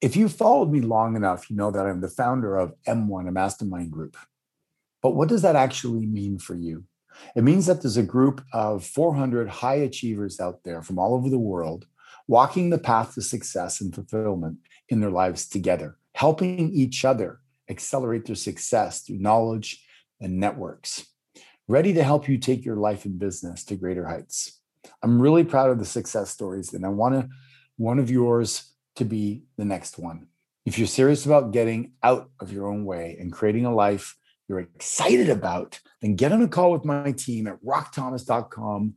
If you followed me long enough, you know that I'm the founder of M1, a mastermind group. But what does that actually mean for you? It means that there's a group of 400 high achievers out there from all over the world walking the path to success and fulfillment in their lives together, helping each other accelerate their success through knowledge and networks, ready to help you take your life and business to greater heights. I'm really proud of the success stories, and I want to one of yours to be the next one. If you're serious about getting out of your own way and creating a life you're excited about, then get on a call with my team at rockthomas.com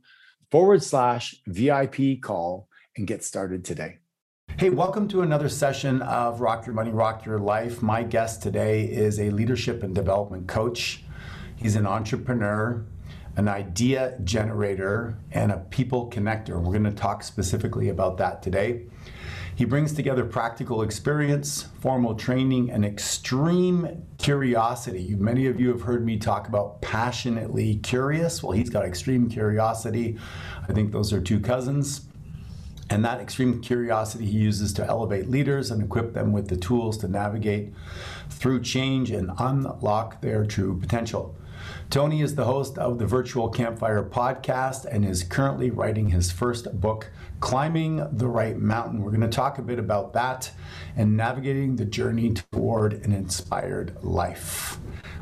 forward slash VIP call and get started today. Hey, welcome to another session of Rock Your Money, Rock Your Life. My guest today is a leadership and development coach. He's an entrepreneur, an idea generator, and a people connector. We're going to talk specifically about that today. He brings together practical experience, formal training, and extreme curiosity. Many of you have heard me talk about passionately curious. Well, he's got extreme curiosity. I think those are two cousins. And that extreme curiosity he uses to elevate leaders and equip them with the tools to navigate through change and unlock their true potential. Tony is the host of the Virtual Campfire podcast and is currently writing his first book, Climbing the Right Mountain. We're going to talk a bit about that and navigating the journey toward an inspired life.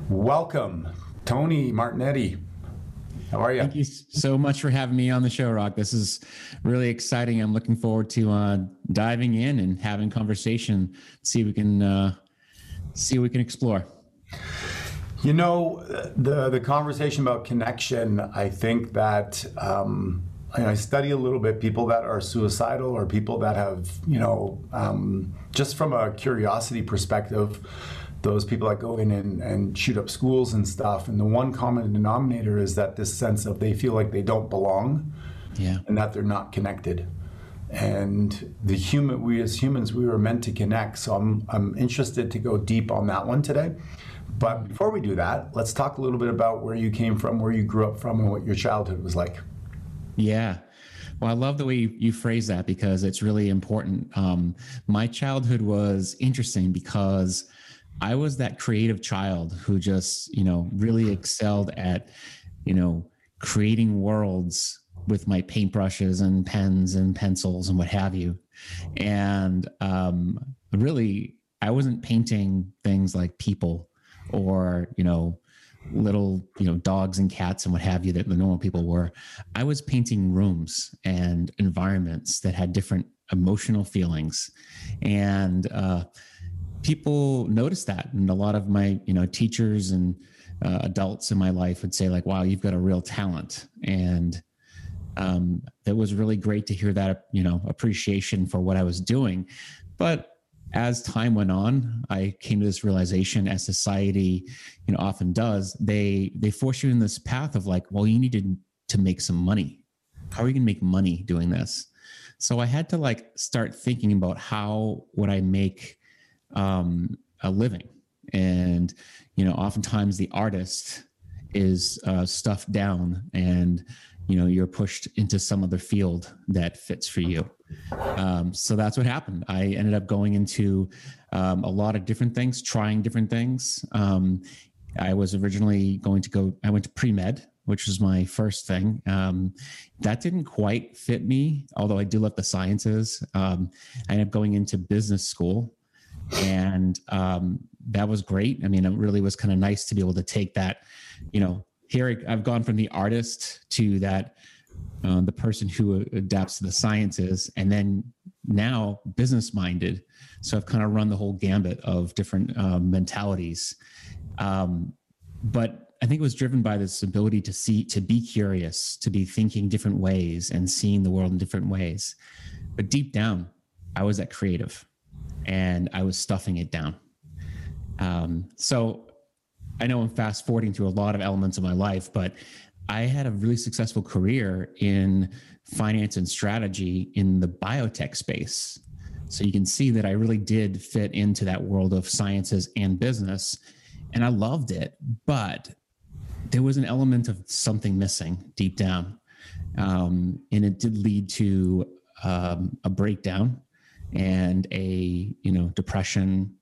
Welcome, Tony Martignetti. How are you? Thank you so much for having me on the show, Rock. This is really exciting. I'm looking forward to uh, diving in and having conversation. See if we can uh, see what we can explore. You know, the the conversation about connection. I think that um, I study a little bit people that are suicidal or people that have, you know, um, just from a curiosity perspective, those people that go in and, and shoot up schools and stuff. And the one common denominator is that this sense of they feel like they don't belong, yeah, and that they're not connected. And the human, we as humans, we were meant to connect. So I'm I'm interested to go deep on that one today. But before we do that, let's talk a little bit about where you came from, where you grew up from, and what your childhood was like. Yeah. Well, I love the way you, phrase that because it's really important. Um, my childhood was interesting because I was that creative child who just, you know, really excelled at, you know, creating worlds with my paintbrushes and pens and pencils and what have you. And um, really, I wasn't painting things like people or you know little you know dogs and cats and what have you that the normal people were i was painting rooms and environments that had different emotional feelings. And uh, people noticed that. And a lot of my you know teachers and uh, adults in my life would say like wow you've got a real talent. And um, it was really great to hear that you know appreciation for what i was doing. But as time went on, I came to this realization as society, you know, often does, they they force you in this path of like, well, you need to, to make some money. How are you gonna make money doing this? So I had to like start thinking about how would I make um, a living? And you know, oftentimes the artist is uh, stuffed down and you know you're pushed into some other field that fits for you. Um, so that's what happened. I ended up going into um, a lot of different things trying different things. Um, i was originally going to go i went to pre-med which was my first thing. Um, that didn't quite fit me although i do love the sciences. Um, i ended up going into business school and um, that was great. I mean it really was kind of nice to be able to take that you know here I've gone from the artist to that uh, the person who adapts to the sciences, and then now business minded. So I've kind of run the whole gambit of different uh, mentalities. Um, but I think it was driven by this ability to see, to be curious, to be thinking different ways and seeing the world in different ways. But deep down, I was that creative and I was stuffing it down. Um, so I know I'm fast forwarding through a lot of elements of my life, but I had a really successful career in finance and strategy in the biotech space. So you can see that I really did fit into that world of sciences and business, and I loved it. But there was an element of something missing deep down, um, and it did lead to um, a breakdown and a you know depression,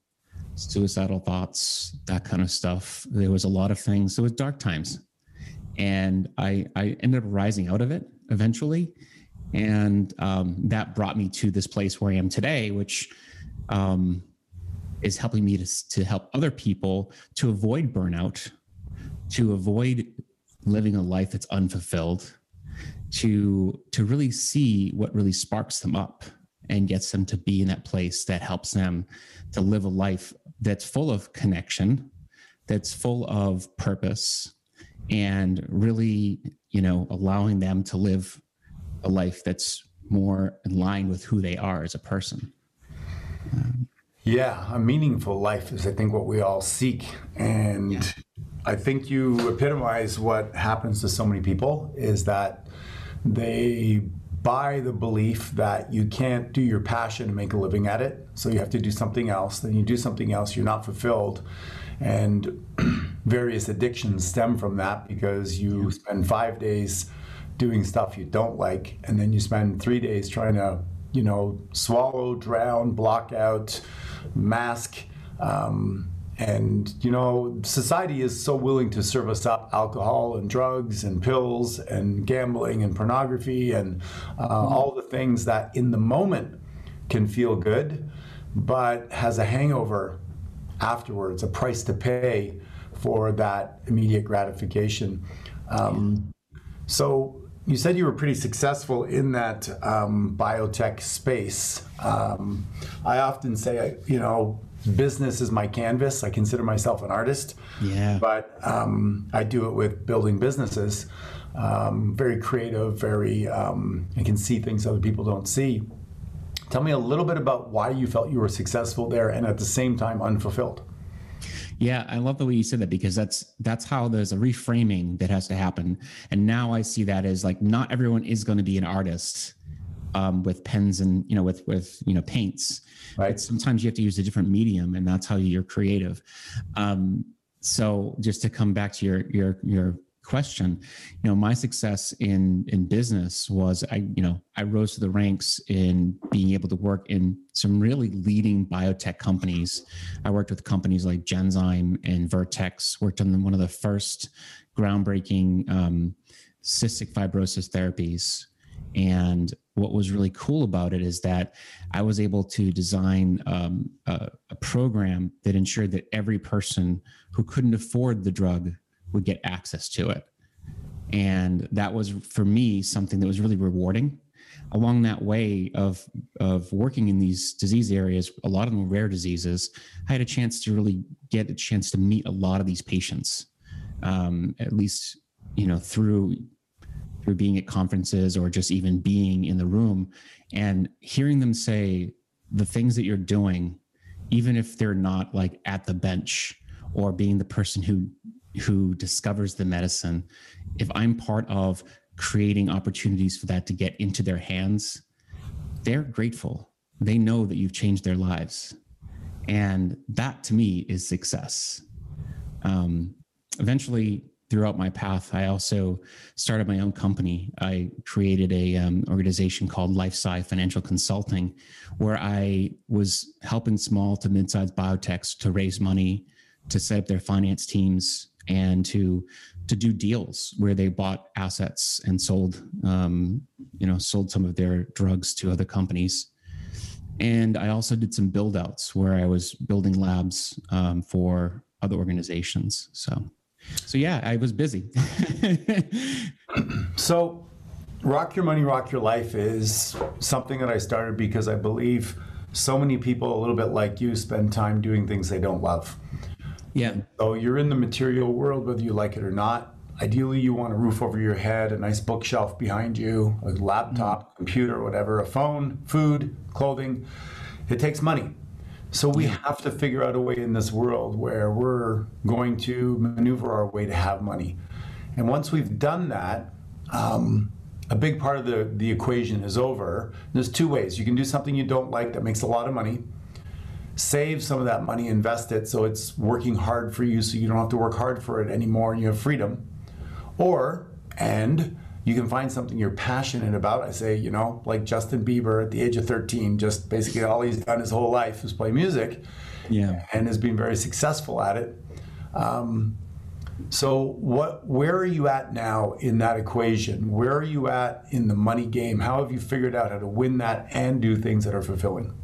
suicidal thoughts, that kind of stuff. There was a lot of things. It was dark times, and I I ended up rising out of it eventually and um, that brought me to this place where I am today, which um, is helping me to, to help other people to avoid burnout, to avoid living a life that's unfulfilled, to to really see what really sparks them up and gets them to be in that place that helps them to live a life that's full of connection, that's full of purpose, and really, you know, allowing them to live a life that's more in line with who they are as a person. Um, yeah, a meaningful life is, I think, what we all seek. And yeah. I think you epitomize what happens to so many people is that they buy the belief that you can't do your passion and make a living at it. So you have to do something else. Then you do something else, you're not fulfilled. And various addictions stem from that because you spend five days doing stuff you don't like, and then you spend three days trying to, you know, swallow, drown, block out, mask. Um, and you know, society is so willing to serve us up alcohol and drugs and pills and gambling and pornography and uh, mm-hmm. all the things that in the moment can feel good, but has a hangover afterwards, a price to pay for that immediate gratification. Um, so you said you were pretty successful in that um, biotech space. Um, I often say, you know, business is my canvas. I consider myself an artist. Yeah. But um, I do it with building businesses. Um, very creative, very, um, I can see things other people don't see. Tell me a little bit about why you felt you were successful there and at the same time unfulfilled. Yeah, I love the way you said that because that's that's how there's a reframing that has to happen. And now I see that as like not everyone is going to be an artist um, with pens and you know with with you know paints. Right. But sometimes you have to use a different medium, and that's how you're creative. Um, so just to come back to your your your question you know my success in in business was i you know i rose to the ranks in being able to work in some really leading biotech companies i worked with companies like genzyme and vertex worked on one of the first groundbreaking um, cystic fibrosis therapies and what was really cool about it is that I was able to design um, a, a, program that ensured that every person who couldn't afford the drug would get access to it. And that was for me something that was really rewarding. Along that way of of working in these disease areas, a lot of them rare diseases. I had a chance to really get a chance to meet a lot of these patients, um, at least you know through through being at conferences or just even being in the room and hearing them say the things that you're doing, even if they're not like at the bench or being the person who who discovers the medicine, if I'm part of creating opportunities for that to get into their hands, they're grateful. They know that you've changed their lives. And that to me is success. Um, eventually, throughout my path, I also started my own company. I created a um, organization called LifeSci Financial Consulting, where I was helping small to mid-sized biotechs to raise money, to set up their finance teams, and to to do deals where they bought assets and sold um, you know sold some of their drugs to other companies and i also did some build outs where i was building labs um, for other organizations so so yeah i was busy so rock your money rock your life is something that i started because i believe so many people a little bit like you spend time doing things they don't love yeah. So you're in the material world, whether you like it or not. Ideally, you want a roof over your head, a nice bookshelf behind you, a laptop, mm-hmm. computer, whatever, a phone, food, clothing. It takes money. So we have to figure out a way in this world where we're going to maneuver our way to have money. And once we've done that, um, a big part of the, the equation is over. There's two ways. You can do something you don't like that makes a lot of money, save some of that money, invest it so it's working hard for you so you don't have to work hard for it anymore and you have freedom. Or, and you can find something you're passionate about. I say, you know, like Justin Bieber at the age of 13, just basically all he's done his whole life is play music. Yeah. And has been very successful at it. Um, so what where are you at now in that equation? Where are you at in the money game? How have you figured out how to win that and do things that are fulfilling?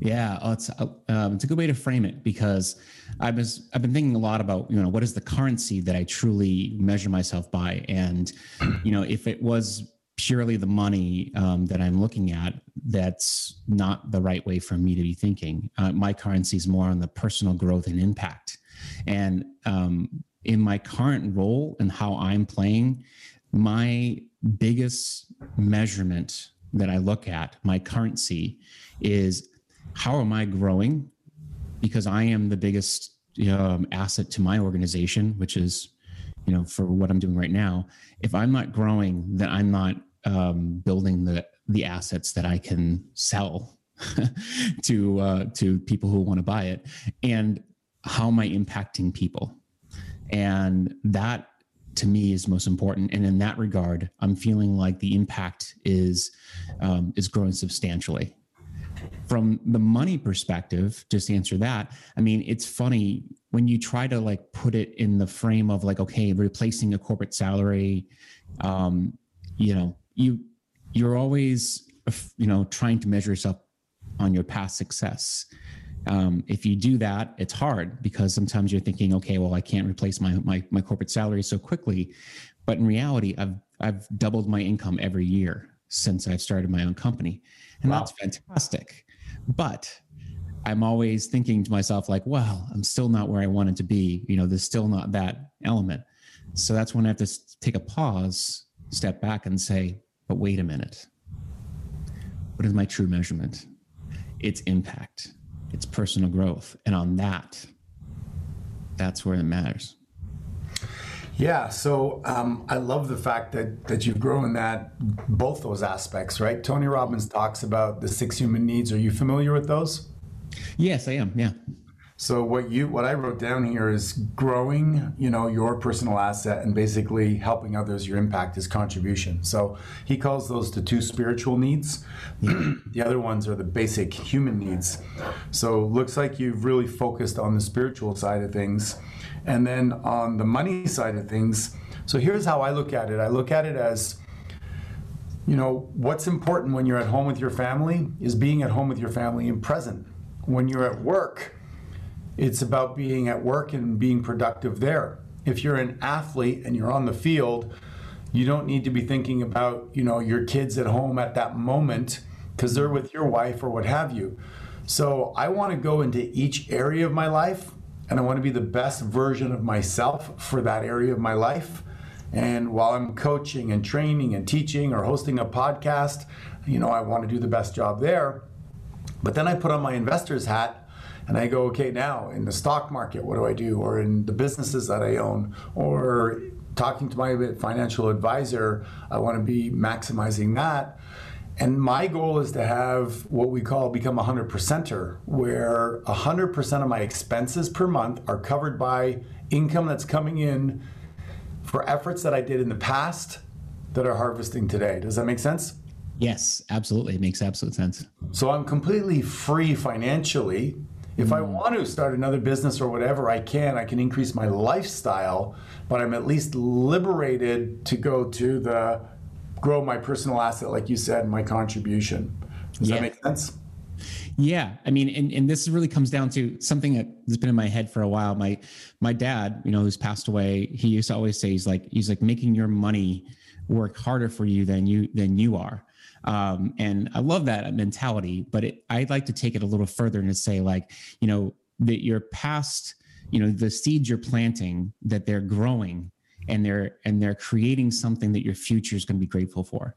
Yeah, oh, it's uh, um, it's a good way to frame it because I was I've been thinking a lot about you know what is the currency that I truly measure myself by, and you know if it was purely the money um, that I'm looking at, that's not the right way for me to be thinking. Uh, my currency is more on the personal growth and impact, and um, in my current role and how I'm playing, my biggest measurement that I look at, my currency, is how am I growing? Because I am the biggest um, asset to my organization, which is, you know, for what I'm doing right now. If I'm not growing, then I'm not um, building the the assets that I can sell to uh, to people who want to buy it. And how am I impacting people? And that to me is most important. And in that regard, I'm feeling like the impact is um, is growing substantially from the money perspective just answer that i mean it's funny when you try to like put it in the frame of like okay replacing a corporate salary um you know you you're always you know trying to measure yourself on your past success. Um, if you do that it's hard because sometimes you're thinking okay well i can't replace my, my my corporate salary so quickly. But in reality i've i've doubled my income every year since i've started my own company and wow. that's fantastic but I'm always thinking to myself, like, well, I'm still not where I wanted to be. You know, there's still not that element. So that's when I have to take a pause, step back, and say, but wait a minute. What is my true measurement? It's impact, it's personal growth. And on that, that's where it matters. Yeah, so um, I love the fact that that you've grown that both those aspects, right? Tony Robbins talks about the six human needs. Are you familiar with those? Yes, I am. Yeah. So what you what I wrote down here is growing, you know, your personal asset and basically helping others. Your impact is contribution. So he calls those the two spiritual needs. the other ones are the basic human needs. So looks like you've really focused on the spiritual side of things and then on the money side of things, so here's how I look at it I look at it as, you know, what's important when you're at home with your family is being at home with your family and present. When you're at work, it's about being at work and being productive there. If you're an athlete and you're on the field, you don't need to be thinking about, you know, your kids at home at that moment because they're with your wife or what have you. So I want to go into each area of my life and I want to be the best version of myself for that area of my life. And while I'm coaching and training and teaching or hosting a podcast, you know, I want to do the best job there. But then I put on my investor's hat and I go, okay, now in the stock market, what do I do? Or in the businesses that I own, or talking to my financial advisor, I want to be maximizing that. And my goal is to have what we call become a 100 percenter, where 100% of my expenses per month are covered by income that's coming in for efforts that I did in the past that are harvesting today. Does that make sense? Yes, absolutely. It makes absolute sense. So I'm completely free financially. If mm. I want to start another business or whatever, I can. I can increase my lifestyle, but I'm at least liberated to go to the grow my personal asset, like you said, my contribution. Does yeah. that make sense? Yeah, I mean, and, and this really comes down to something that's been in my head for a while. My my dad, you know, who's passed away, he used to always say he's like he's like making your money work harder for you than you than you are. Um, and I love that mentality, but it, I'd like to take it a little further and to say like, you know, that your past, you know, the seeds you're planting that they're growing and they're and they're creating something that your future is going to be grateful for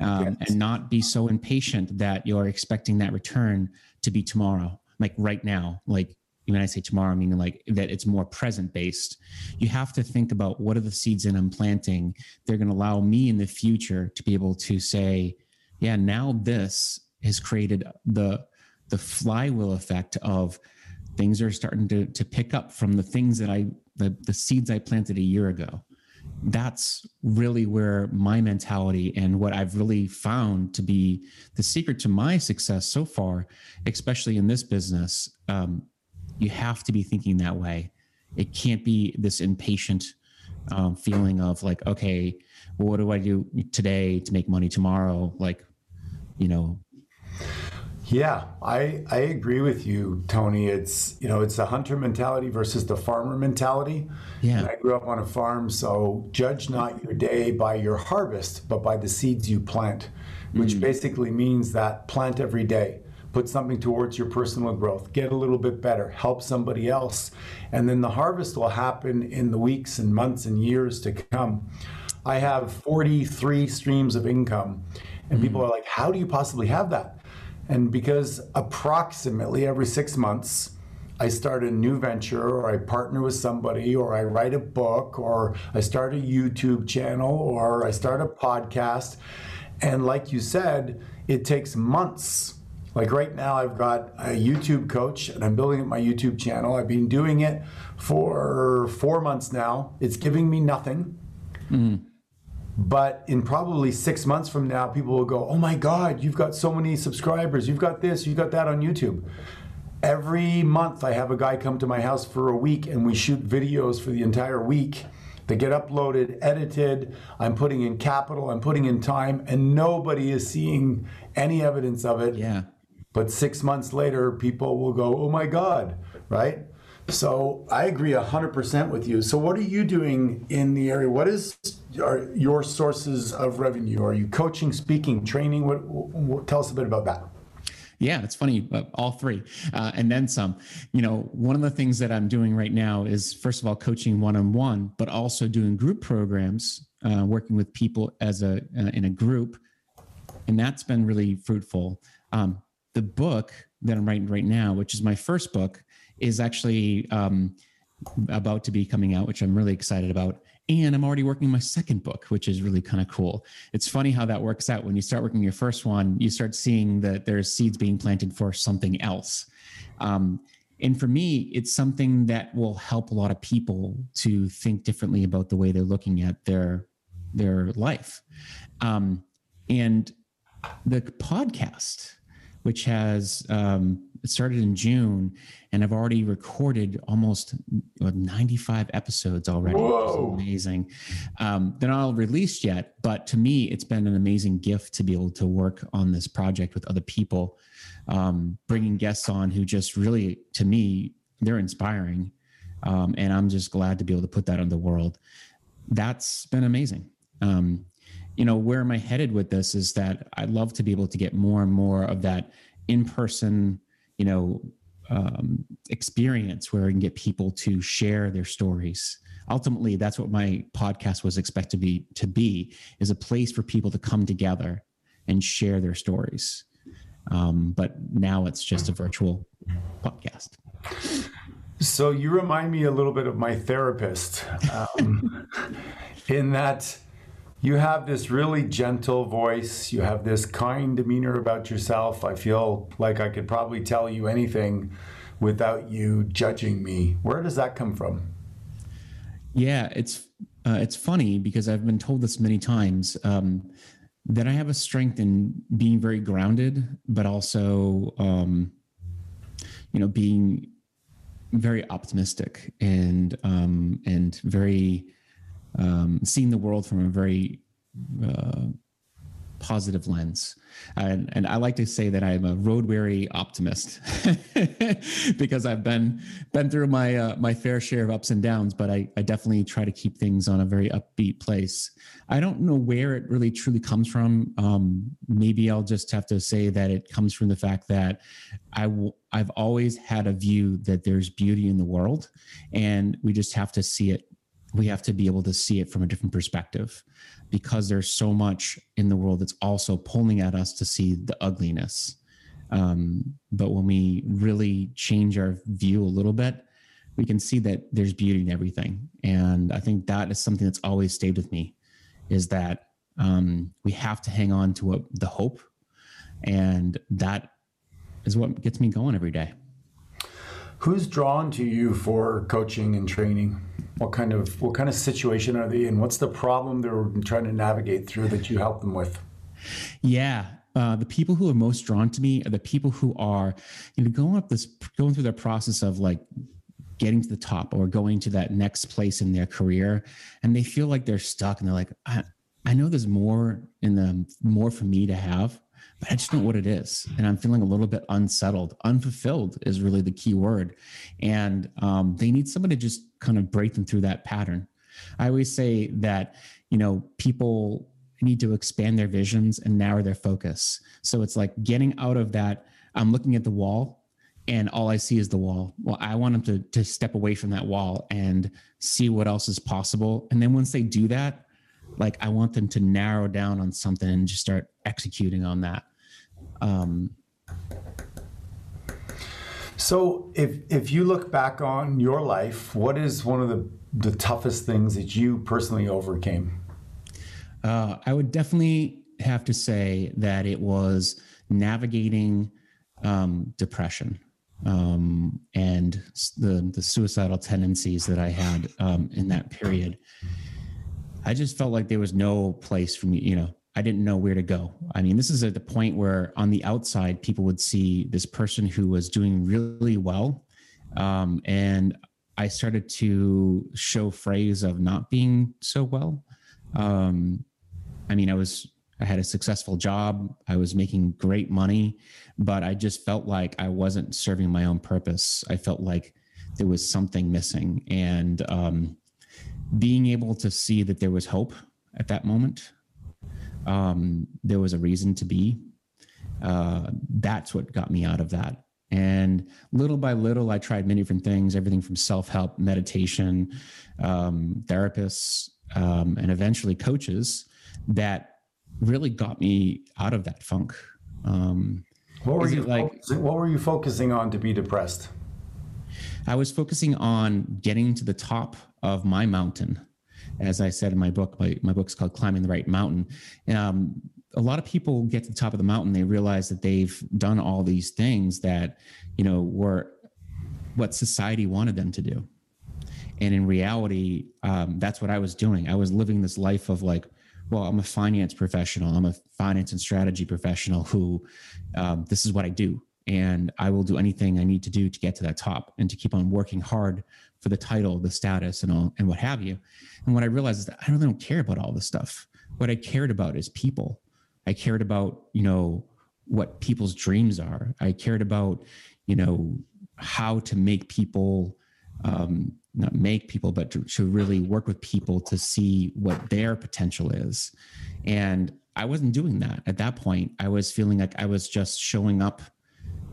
um, yes. and not be so impatient that you're expecting that return to be tomorrow like right now, like when I say tomorrow, meaning like that it's more present based. You have to think about what are the seeds that I'm planting. They're going to allow me in the future to be able to say, yeah, now this has created the the flywheel effect of things are starting to to pick up from the things that I the the seeds I planted a year ago. That's really where my mentality and what I've really found to be the secret to my success so far, especially in this business. Um, you have to be thinking that way. It can't be this impatient um, feeling of like, okay, well, what do I do today to make money tomorrow? Like, you know. Yeah, I I agree with you, Tony. It's you know it's the hunter mentality versus the farmer mentality. Yeah, and I grew up on a farm, so judge not your day by your harvest, but by the seeds you plant, which mm. basically means that plant every day put something towards your personal growth, get a little bit better, help somebody else. And then the harvest will happen in the weeks and months and years to come. I have 43 streams of income, and people are like, How do you possibly have that? And because approximately every six months, I start a new venture, or I partner with somebody, or I write a book, or I start a YouTube channel, or I start a podcast. And like you said, it takes months like right now, I've got a YouTube coach and I'm building up my YouTube channel. I've been doing it for four months now. It's giving me nothing. Mm-hmm. But in probably six months from now, people will go, Oh my God, you've got so many subscribers. You've got this, you've got that on YouTube. Every month, I have a guy come to my house for a week and we shoot videos for the entire week. They get uploaded, edited. I'm putting in capital, I'm putting in time, and nobody is seeing any evidence of it. Yeah. But six months later, people will go, oh my God, right? So I agree 100% with you. So, what are you doing in the area? What is are your sources of revenue? Are you coaching, speaking, training? What, what tell us a bit about that. Yeah, it's funny, all three, uh, and then some. You know, one of the things that I'm doing right now is, first of all, coaching one on one, but also doing group programs, uh, working with people as a uh, in a group, and that's been really fruitful. Um, the book that I'm writing right now, which is my first book, is actually um, about to be coming out, which I'm really excited about. And I'm already working my second book, which is really kind of cool. It's funny how that works out. When you start working your first one, you start seeing that there's seeds being planted for something else. Um, and for me, it's something that will help a lot of people to think differently about the way they're looking at their their life. Um, and the podcast which has um, started in June, and I've already recorded almost 95 episodes already. Whoa. amazing. Um, they're not all released yet, but to me, it's been an amazing gift to be able to work on this project with other people, um, bringing guests on who just really, to me, they're inspiring. Um, and I'm just glad to be able to put that on the world. That's been amazing. Um, you know where am i headed with this is that i'd love to be able to get more and more of that in person you know um, experience where i can get people to share their stories. Ultimately that's what my podcast was expected to be to be is a place for people to come together and share their stories. Um, but now it's just a virtual podcast. So you remind me a little bit of my therapist um, in that you have this really gentle voice. You have this kind demeanor about yourself. I feel like I could probably tell you anything without you judging me. Where does that come from? Yeah, it's uh, it's funny because I've been told this many times um, that I have a strength in being very grounded, but also um, you know being very optimistic and um, and very um, seeing the world from a very uh, positive lens. And, and I like to say that I'm a road weary optimist because I've been been through my uh, my fair share of ups and downs, but I, I definitely try to keep things on a very upbeat place. I don't know where it really truly comes from. Um, maybe I'll just have to say that it comes from the fact that I w- I've always had a view that there's beauty in the world, and we just have to see it we have to be able to see it from a different perspective because there's so much in the world that's also pulling at us to see the ugliness Um, but when we really change our view a little bit, we can see that there's beauty in everything. And I think that is something that's always stayed with me is that um, we have to hang on to the hope. And that is what gets me going every day. Who's drawn to you for coaching and training? What kind of what kind of situation are they in? What's the problem they're trying to navigate through that you help them with? Yeah, uh, the people who are most drawn to me are the people who are, you know, going up this, going through the process of like getting to the top or going to that next place in their career, and they feel like they're stuck, and they're like, I, I know there's more in the more for me to have, but I just don't know what it is, and I'm feeling a little bit unsettled, unfulfilled is really the key word, and um, they need somebody to just kind of break them through that pattern. I always say that you know people need to expand their visions and narrow their focus. So it's like getting out of that. I'm looking at the wall and all I see is the wall. Well, I want them to, to step away from that wall and see what else is possible. And then once they do that, like I want them to narrow down on something and just start executing on that. Um, so if if you look back on your life, what is one of the the toughest things that you personally overcame? Uh, I would definitely have to say that it was navigating um, depression um, and the the suicidal tendencies that I had um, in that period. I just felt like there was no place for me. You know, I didn't know where to go. I mean, this is at the point where on the outside, people would see this person who was doing really well, um, and I started to show phrase of not being so well. Um, I mean, I was I had a successful job. I was making great money, but I just felt like I wasn't serving my own purpose. I felt like there was something missing, and um, being able to see that there was hope at that moment, um, there was a reason to be. Uh, that's what got me out of that. And little by little, I tried many different things everything from self help, meditation, um, therapists, um, and eventually coaches that really got me out of that funk. Um, what were you like? Focusing, what were you focusing on to be depressed? I was focusing on getting to the top of my mountain. As I said in my book, my, my book's called Climbing the Right Mountain. Um, a lot of people get to the top of the mountain, they realize that they've done all these things that, you know, were what society wanted them to do. And in reality, um, that's what I was doing. I was living this life of like, well, I'm a finance professional. I'm a finance and strategy professional who um, this is what I do. And I will do anything I need to do to get to that top and to keep on working hard for the title, the status, and all, and what have you. And what I realized is that I really don't care about all this stuff. What I cared about is people. I cared about, you know, what people's dreams are. I cared about, you know, how to make people um, not make people, but to, to really work with people to see what their potential is. And I wasn't doing that at that point. I was feeling like I was just showing up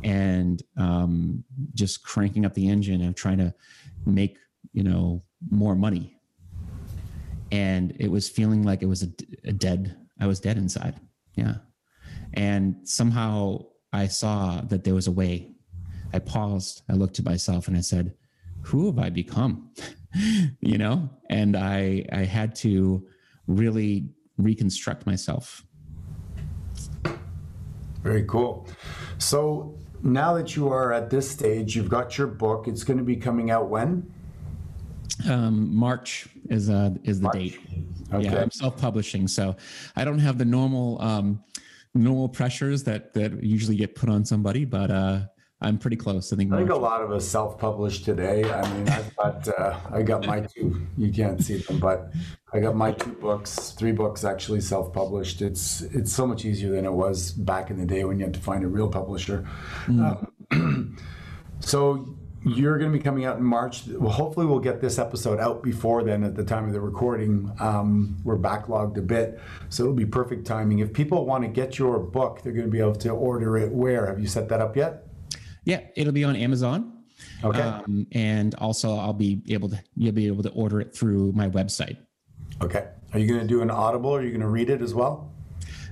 and um, just cranking up the engine and trying to make you know more money. And it was feeling like it was a, a dead. I was dead inside. Yeah. And somehow I saw that there was a way. I paused. I looked at myself and I said, who have I become? you know, and I I had to really reconstruct myself. Very cool. So now that you are at this stage, you've got your book. It's going to be coming out when? Um, March is uh, is the March. date. Okay. Yeah, I'm self-publishing, so I don't have the normal um, normal pressures that that usually get put on somebody, but uh, I'm pretty close. I think. I think a lot of us self-published today. I mean, I've got uh, I got my two. You can't see them, but I got my two books, three books actually self-published. It's it's so much easier than it was back in the day when you had to find a real publisher. Mm. Um, so you're going to be coming out in March. Well, hopefully, we'll get this episode out before then. At the time of the recording, um, we're backlogged a bit, so it'll be perfect timing. If people want to get your book, they're going to be able to order it. Where have you set that up yet? Yeah, it'll be on Amazon. Okay. Um, and also, I'll be able to you'll be able to order it through my website. Okay. Are you going to do an Audible? Are you going to read it as well?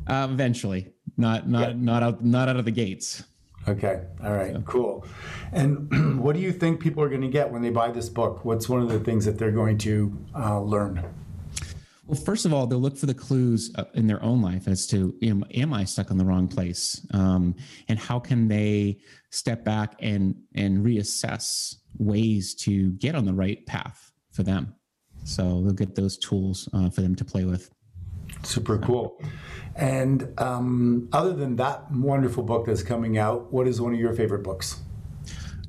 Uh, eventually, not not yeah. not out not out of the gates. Okay. All right. Cool. And what do you think people are going to get when they buy this book? What's one of the things that they're going to uh, learn? Well, first of all, they'll look for the clues uh, in their own life as to am, am I stuck in the wrong place, um, and how can they step back and and reassess ways to get on the right path for them. So they'll get those tools uh, for them to play with. Super cool. And um, other than that wonderful book that's coming out, what is one of your favorite books?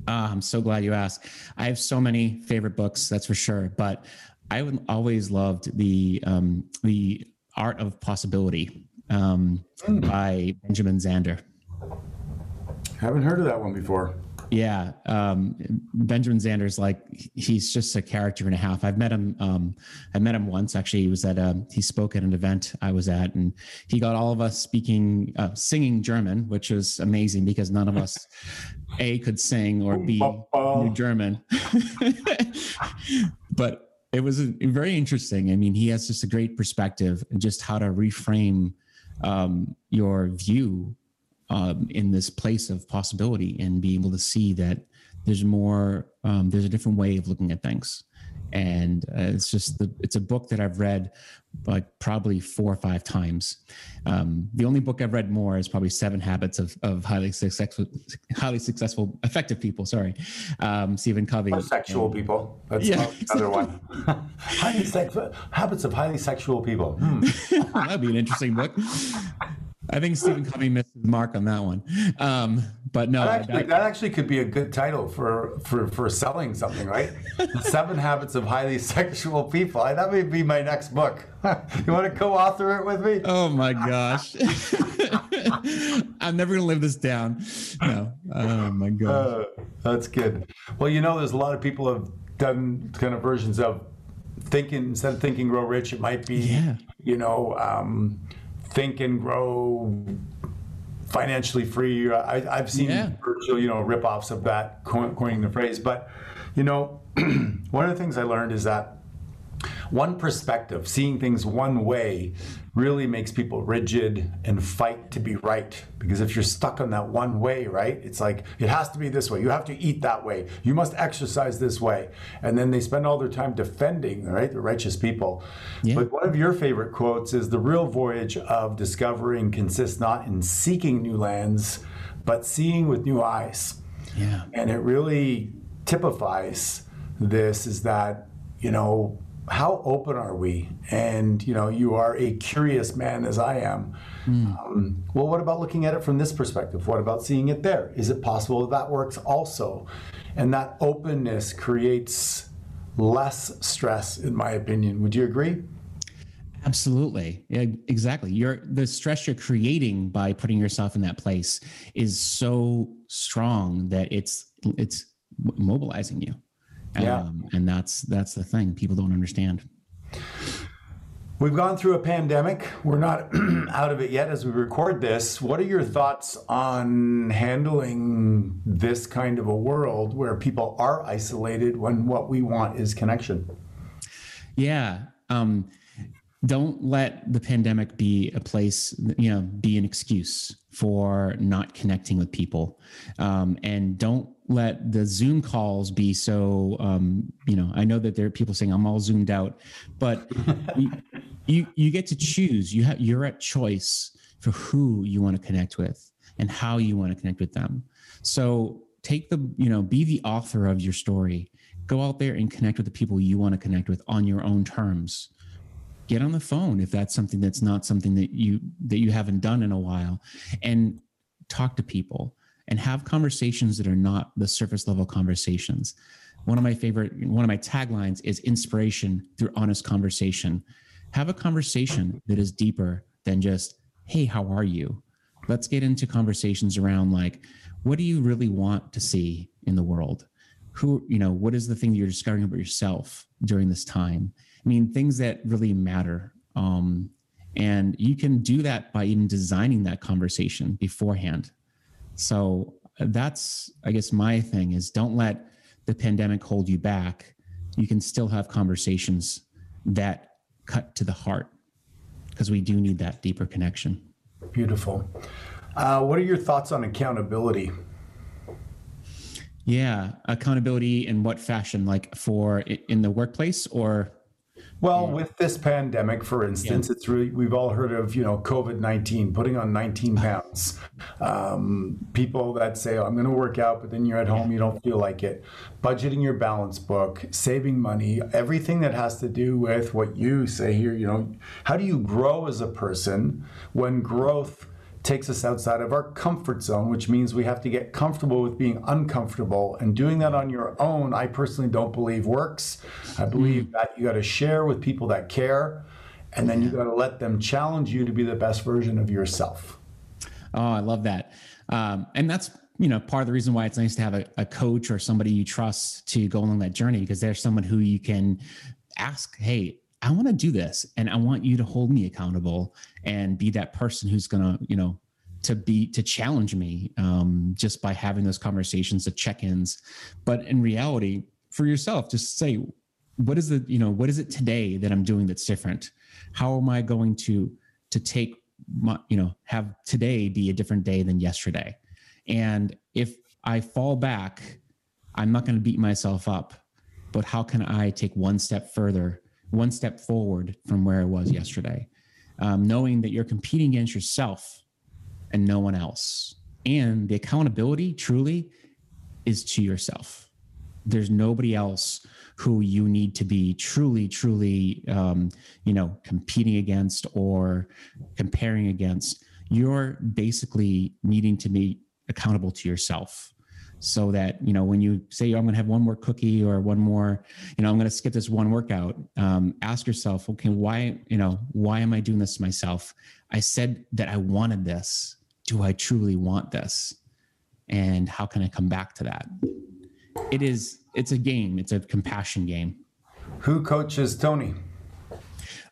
Uh, I'm so glad you asked. I have so many favorite books, that's for sure. But I would always loved the um, the Art of Possibility um, mm. by Benjamin Zander. Haven't heard of that one before. Yeah, um, Benjamin Zander's like he's just a character and a half. I've met him. Um, I met him once actually. He was at a, um, he spoke at an event I was at, and he got all of us speaking uh, singing German, which was amazing because none of us a could sing or b knew German. but it was very interesting. I mean, he has just a great perspective and just how to reframe um, your view um, in this place of possibility and be able to see that there's more, um, there's a different way of looking at things and uh, it's just the, it's a book that I've read like probably four or five times. Um, the only book I've read more is probably Seven Habits of, of Highly Successful, Highly Successful, Effective People. Sorry, um, Stephen Covey. Or sexual and, people. That's yeah, another one. highly sex, habits of highly sexual people. Hmm. That'd be an interesting book. I think Stephen Covey missed his mark on that one. Um, but no, that actually, that, that actually, could be a good title for for for selling something, right? Seven Habits of Highly Sexual People. That may be my next book. you want to co-author it with me? Oh my gosh, I'm never gonna live this down. No, oh my gosh, uh, that's good. Well, you know, there's a lot of people have done kind of versions of thinking instead of thinking grow rich. It might be, yeah. you know. Um, think and grow financially free. Uh, I, have seen yeah. virtual, you know, ripoffs of that, coin coining the phrase. But, you know, one of the things I learned is that one perspective, seeing things one way, really makes people rigid and fight to be right. Because if you're stuck on that one way, right, it's like it has to be this way. You have to eat that way. You must exercise this way. And then they spend all their time defending, right, the righteous people. Yeah. But one of your favorite quotes is the real voyage of discovering consists not in seeking new lands, but seeing with new eyes. Yeah. And it really typifies this is that, you know, how open are we? And you know, you are a curious man as I am. Mm. Um, well, what about looking at it from this perspective? What about seeing it there? Is it possible that, that works also? And that openness creates less stress, in my opinion. Would you agree? Absolutely. Yeah, exactly. You're the stress you're creating by putting yourself in that place is so strong that it's it's mobilizing you. Yeah. Um, and that's that's the thing people don't understand. We've gone through a pandemic. We're not out of it yet as we record this. What are your thoughts on handling this kind of a world where people are isolated when what we want is connection? Yeah. Um, don't let the pandemic be a place, you know, be an excuse for not connecting with people. Um, and don't let the Zoom calls be so, um, you know, I know that there are people saying I'm all zoomed out, but you, you, you get to choose. You have, you're at choice for who you want to connect with and how you want to connect with them. So take the, you know, be the author of your story. Go out there and connect with the people you want to connect with on your own terms get on the phone if that's something that's not something that you that you haven't done in a while and talk to people and have conversations that are not the surface level conversations. One of my favorite one of my taglines is inspiration through honest conversation. Have a conversation that is deeper than just hey how are you? Let's get into conversations around like what do you really want to see in the world? Who you know what is the thing that you're discovering about yourself during this time I mean, things that really matter. Um, and you can do that by even designing that conversation beforehand. So that's, I guess, my thing is don't let the pandemic hold you back. You can still have conversations that cut to the heart because we do need that deeper connection. Beautiful. Uh, what are your thoughts on accountability? Yeah, accountability in what fashion? Like for in the workplace or well, with this pandemic, for instance, yeah. it's really, we've all heard of, you know, COVID 19, putting on 19 pounds. Um, people that say, oh, I'm going to work out, but then you're at home, you don't feel like it. Budgeting your balance book, saving money, everything that has to do with what you say here, you know, how do you grow as a person when growth takes us outside of our comfort zone, which means we have to get comfortable with being uncomfortable. And doing that on your own, I personally don't believe works. I believe mm. that you got to share with people that care, and then you got to let them challenge you to be the best version of yourself. Oh, I love that. Um, and that's you know part of the reason why it's nice to have a, a coach or somebody you trust to go along that journey because there's someone who you can ask, hey, I want to do this and I want you to hold me accountable and be that person who's going to, you know, to be to challenge me um, just by having those conversations, the check-ins. But in reality, for yourself, just say, what is the, you know, what is it today that I'm doing that's different? How am I going to to take my, you know, have today be a different day than yesterday? And if I fall back, I'm not going to beat myself up, but how can I take one step further one step forward from where it was yesterday. Um, knowing that you're competing against yourself and no one else. And the accountability truly is to yourself. There's nobody else who you need to be truly, truly, um, you know, competing against or comparing against. You're basically needing to be accountable to yourself so that you know when you say oh, i'm going to have one more cookie or one more you know i'm going to skip this one workout um, ask yourself okay why you know why am i doing this to myself? I said that i wanted this. Do i truly want this? And how can i come back to that? It is it's a game. It's a compassion game. Who coaches tony?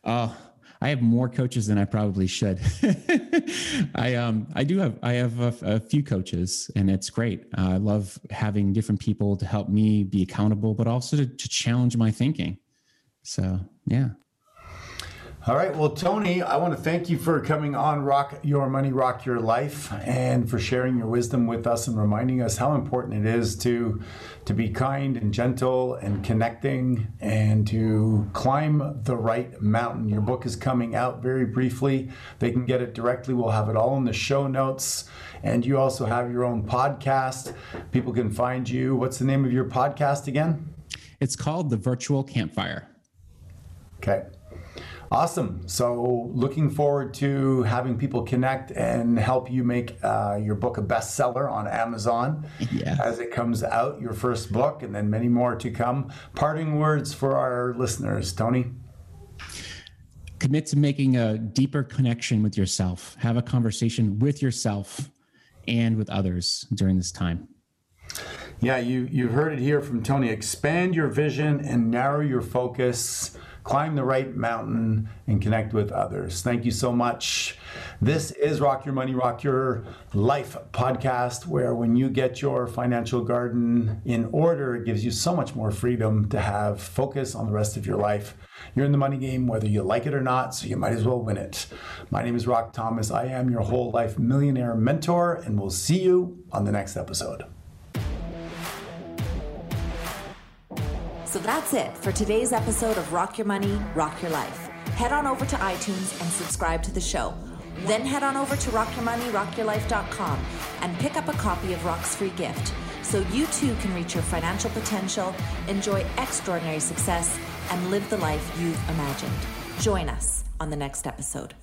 Uh I have more coaches than I probably should. I um I do have I have a, a few coaches and it's great. Uh, I love having different people to help me be accountable, but also to, to challenge my thinking. So yeah. All right. Well, Tony, I want to thank you for coming on Rock Your Money, Rock Your Life, and for sharing your wisdom with us and reminding us how important it is to to be kind and gentle and connecting and to climb the right mountain. Your book is coming out very briefly. They can get it directly. We'll have it all in the show notes. And you also have your own podcast. People can find you. What's the name of your podcast again? It's called The Virtual Campfire. Okay. Awesome. So, looking forward to having people connect and help you make uh, your book a bestseller on Amazon yeah. as it comes out, your first book, and then many more to come. Parting words for our listeners, Tony. Commit to making a deeper connection with yourself, have a conversation with yourself and with others during this time. Yeah, you, you've heard it here from Tony. Expand your vision and narrow your focus climb the right mountain, and connect with others. Thank you so much. This is Rock Your Money, Rock Your Life podcast, where when you get your financial garden in order, it gives you so much more freedom to have focus on the rest of your life. You're in the money game whether you like it or not, so you might as well win it. My name is Rock Thomas. I am your whole life millionaire mentor, and we'll see you on the next episode. So that's it for today's episode of Rock Your Money, Rock Your Life. Head on over to iTunes and subscribe to the show. Then head on over to rockyourmoneyrockyourlife.com and pick up a copy of Rock's free gift so you too can reach your financial potential, enjoy extraordinary success, and live the life you've imagined. Join us on the next episode.